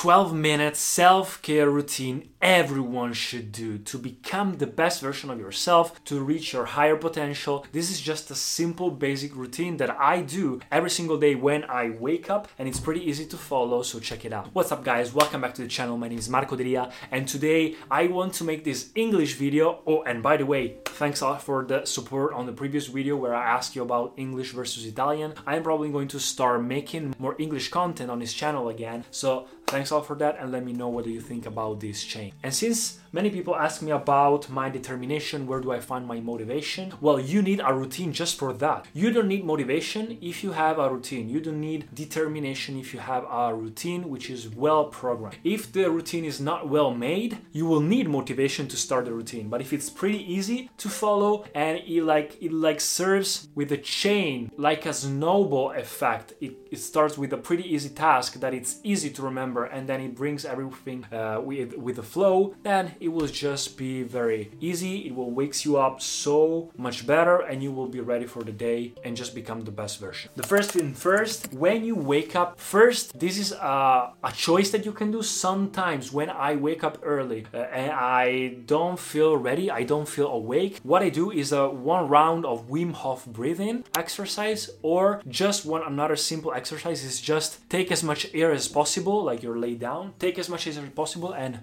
12 minute self care routine everyone should do to become the best version of yourself, to reach your higher potential. This is just a simple, basic routine that I do every single day when I wake up, and it's pretty easy to follow, so check it out. What's up, guys? Welcome back to the channel. My name is Marco Delia, and today I want to make this English video. Oh, and by the way, thanks a lot for the support on the previous video where I asked you about English versus Italian. I'm probably going to start making more English content on this channel again, so thanks all for that, and let me know what do you think about this change. And since many people ask me about my determination, where do I find my motivation? Well, you need a routine just for that. You don't need motivation if you have a routine. You don't need determination if you have a routine which is well programmed. If the routine is not well made, you will need motivation to start the routine. But if it's pretty easy to follow and it like it like serves with a chain like a snowball effect, it, it starts with a pretty easy task that it's easy to remember and then it brings everything uh, with with the flow, then it will just be very easy. It will wakes you up so much better and you will be ready for the day and just become the best version. The first thing first, when you wake up, first, this is a, a choice that you can do sometimes when I wake up early uh, and I don't feel ready, I don't feel awake. What I do is a one round of Wim Hof breathing exercise or just one another simple exercise is just take as much air as possible, like you're laid down, take as much as possible and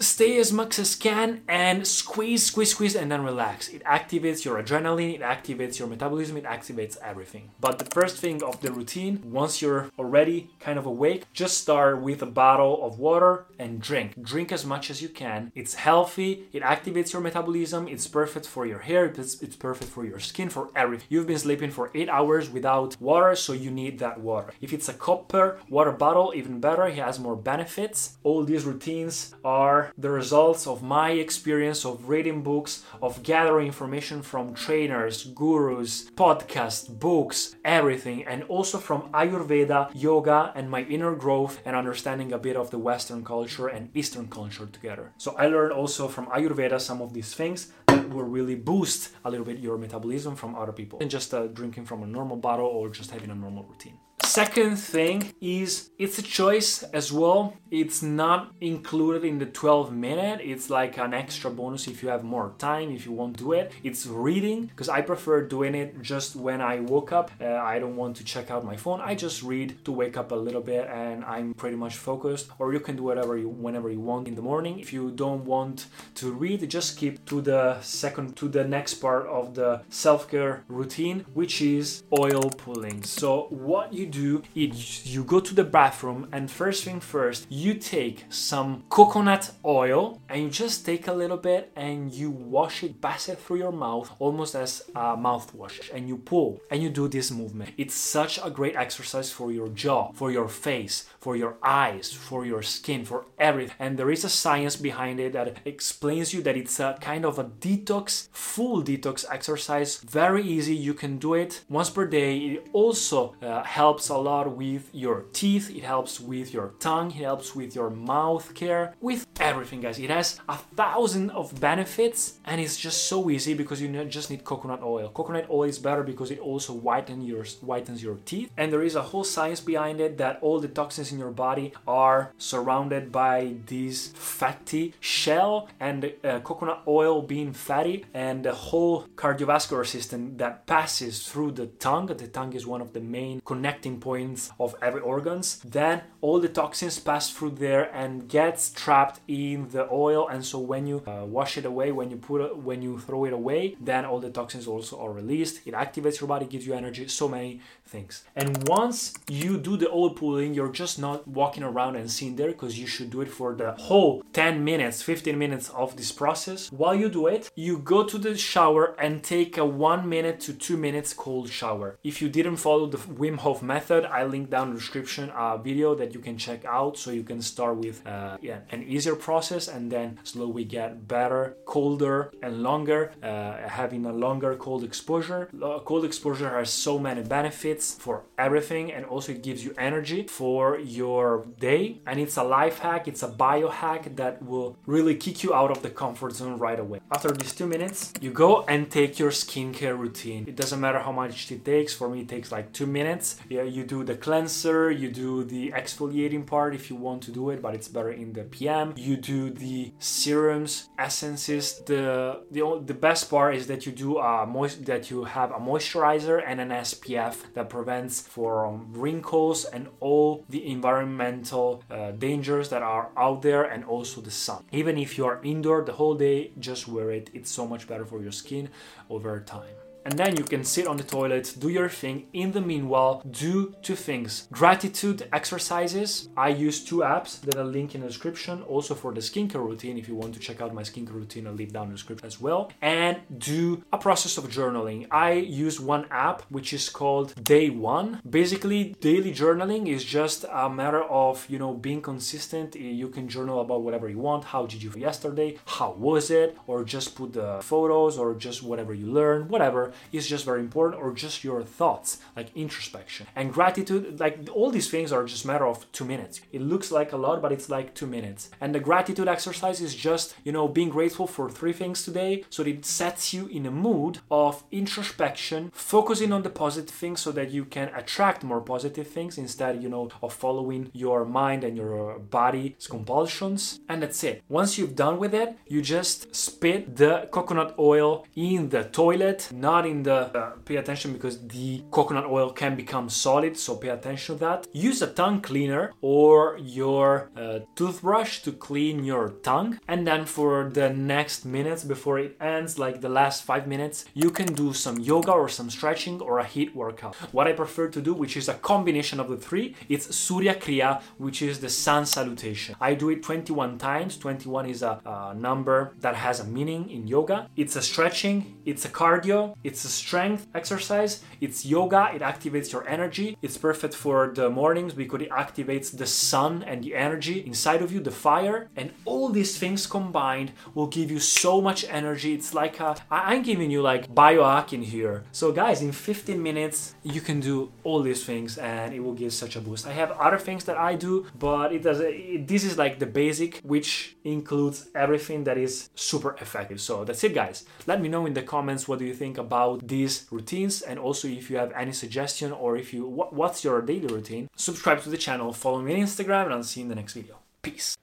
stay as much as can and squeeze, squeeze, squeeze, and then relax. It activates your adrenaline, it activates your metabolism, it activates everything. But the first thing of the routine, once you're already kind of awake, just start with a bottle of water and drink. Drink as much as you can. It's healthy, it activates your metabolism, it's perfect for your hair, it's, it's perfect for your skin, for everything. You've been sleeping for eight hours without water, so you need that water. If it's a copper water bottle, even better, it has more benefits. All these routines are the results of my experience of reading books, of gathering information from trainers, gurus, podcasts, books, everything, and also from Ayurveda, yoga, and my inner growth and understanding a bit of the Western culture and Eastern culture together. So I learned also from Ayurveda some of these things that will really boost a little bit your metabolism from other people than just uh, drinking from a normal bottle or just having a normal routine. Second thing is it's a choice as well. It's not included in the 12 minute. It's like an extra bonus if you have more time, if you won't do it. It's reading because I prefer doing it just when I woke up. Uh, I don't want to check out my phone. I just read to wake up a little bit and I'm pretty much focused. Or you can do whatever you whenever you want in the morning. If you don't want to read, just skip to the second to the next part of the self-care routine, which is oil pulling. So what you do is you go to the bathroom and first thing first, you take some coconut oil and you just take a little bit and you wash it, pass it through your mouth almost as a mouthwash and you pull and you do this movement. It's such a great exercise for your jaw, for your face, for your eyes, for your skin, for everything. And there is a science behind it that explains you that it's a kind of a detox, full detox exercise. Very easy. You can do it once per day. It also uh, helps a lot with your teeth. It helps with your tongue. It helps with your mouth care, with everything, guys. It has a thousand of benefits, and it's just so easy because you just need coconut oil. Coconut oil is better because it also whitens your whitens your teeth, and there is a whole science behind it that all the toxins in your body are surrounded by this fatty shell, and uh, coconut oil being fatty, and the whole cardiovascular system that passes through the tongue. The tongue is one of the main connecting points of every organs. Then all the toxins pass through there and gets trapped in the oil, and so when you uh, wash it away, when you put it, when you throw it away, then all the toxins also are released. It activates your body, gives you energy, so many things. And once you do the oil pulling, you're just not walking around and sitting there because you should do it for the whole 10 minutes, 15 minutes of this process. While you do it, you go to the shower and take a one minute to two minutes cold shower. If you didn't follow the Wim Hof method, I link down in the description a video that you can check out so you can start with uh, yeah, an easier process and then slowly get better, colder and longer, uh, having a longer cold exposure. Cold exposure has so many benefits for everything and also it gives you energy for your day and it's a life hack, it's a biohack that will really kick you out of the comfort zone right away. After these two minutes, you go and take your skincare routine. It doesn't matter how much it takes. For me, it takes like two minutes. Yeah, you do the cleanser, you do the exfoliating part if you want to do it, but it's better in the PM. You do the serums, essences. The the, the best part is that you do a moist that you have a moisturizer and an SPF that prevents from wrinkles and all the environmental uh, dangers that are out there and also the sun. Even if you are indoor the whole day, just wear it. It's so much better for your skin over time and then you can sit on the toilet, do your thing. In the meanwhile, do two things gratitude exercises. I use two apps that I'll link in the description, also for the skincare routine. If you want to check out my skincare routine, I'll leave down in the description as well. And do a process of journaling. I use one app which is called Day One. Basically, daily journaling is just a matter of you know being consistent. You can journal about whatever you want. How did you feel yesterday? How was it? Or just put the photos or just whatever you learned, whatever is just very important or just your thoughts like introspection. And gratitude like all these things are just matter of two minutes. It looks like a lot but it's like two minutes. And the gratitude exercise is just you know being grateful for three things today. So it sets you in a mood of introspection focusing on the positive things so that you can attract more positive things instead you know of following your mind and your body's compulsions. And that's it. Once you've done with it you just spit the coconut oil in the toilet not in the uh, pay attention because the coconut oil can become solid so pay attention to that. Use a tongue cleaner or your uh, toothbrush to clean your tongue. And then for the next minutes before it ends like the last five minutes you can do some yoga or some stretching or a HIIT workout. What i prefer to do which is a combination of the three it's surya kriya which is the sun salutation. I do it 21 times. 21 is a, a number that has a meaning in yoga. It's a stretching. It's a cardio it's a strength exercise, it's yoga, it activates your energy. It's perfect for the mornings because it activates the sun and the energy inside of you, the fire. And all these things combined will give you so much energy. It's like a, I'm giving you like biohacking here. So, guys, in 15 minutes, you can do all these things and it will give such a boost. I have other things that I do, but it does. It, this is like the basic, which includes everything that is super effective. So, that's it, guys. Let me know in the comments what do you think about these routines and also if you have any suggestion or if you what, what's your daily routine subscribe to the channel follow me on instagram and i'll see you in the next video peace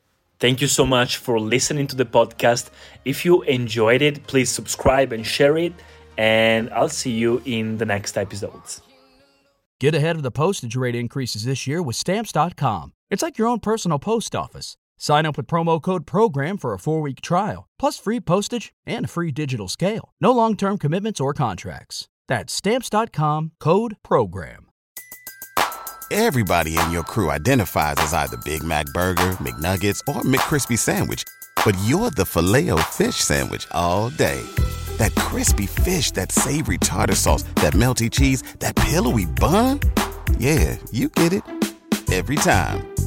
Thank you so much for listening to the podcast. If you enjoyed it, please subscribe and share it, and I'll see you in the next episodes. Get ahead of the postage rate increases this year with stamps.com. It's like your own personal post office. Sign up with promo code PROGRAM for a four week trial, plus free postage and a free digital scale. No long term commitments or contracts. That's stamps.com code PROGRAM. Everybody in your crew identifies as either Big Mac Burger, McNuggets, or McCrispy Sandwich, but you're the filet fish Sandwich all day. That crispy fish, that savory tartar sauce, that melty cheese, that pillowy bun. Yeah, you get it every time.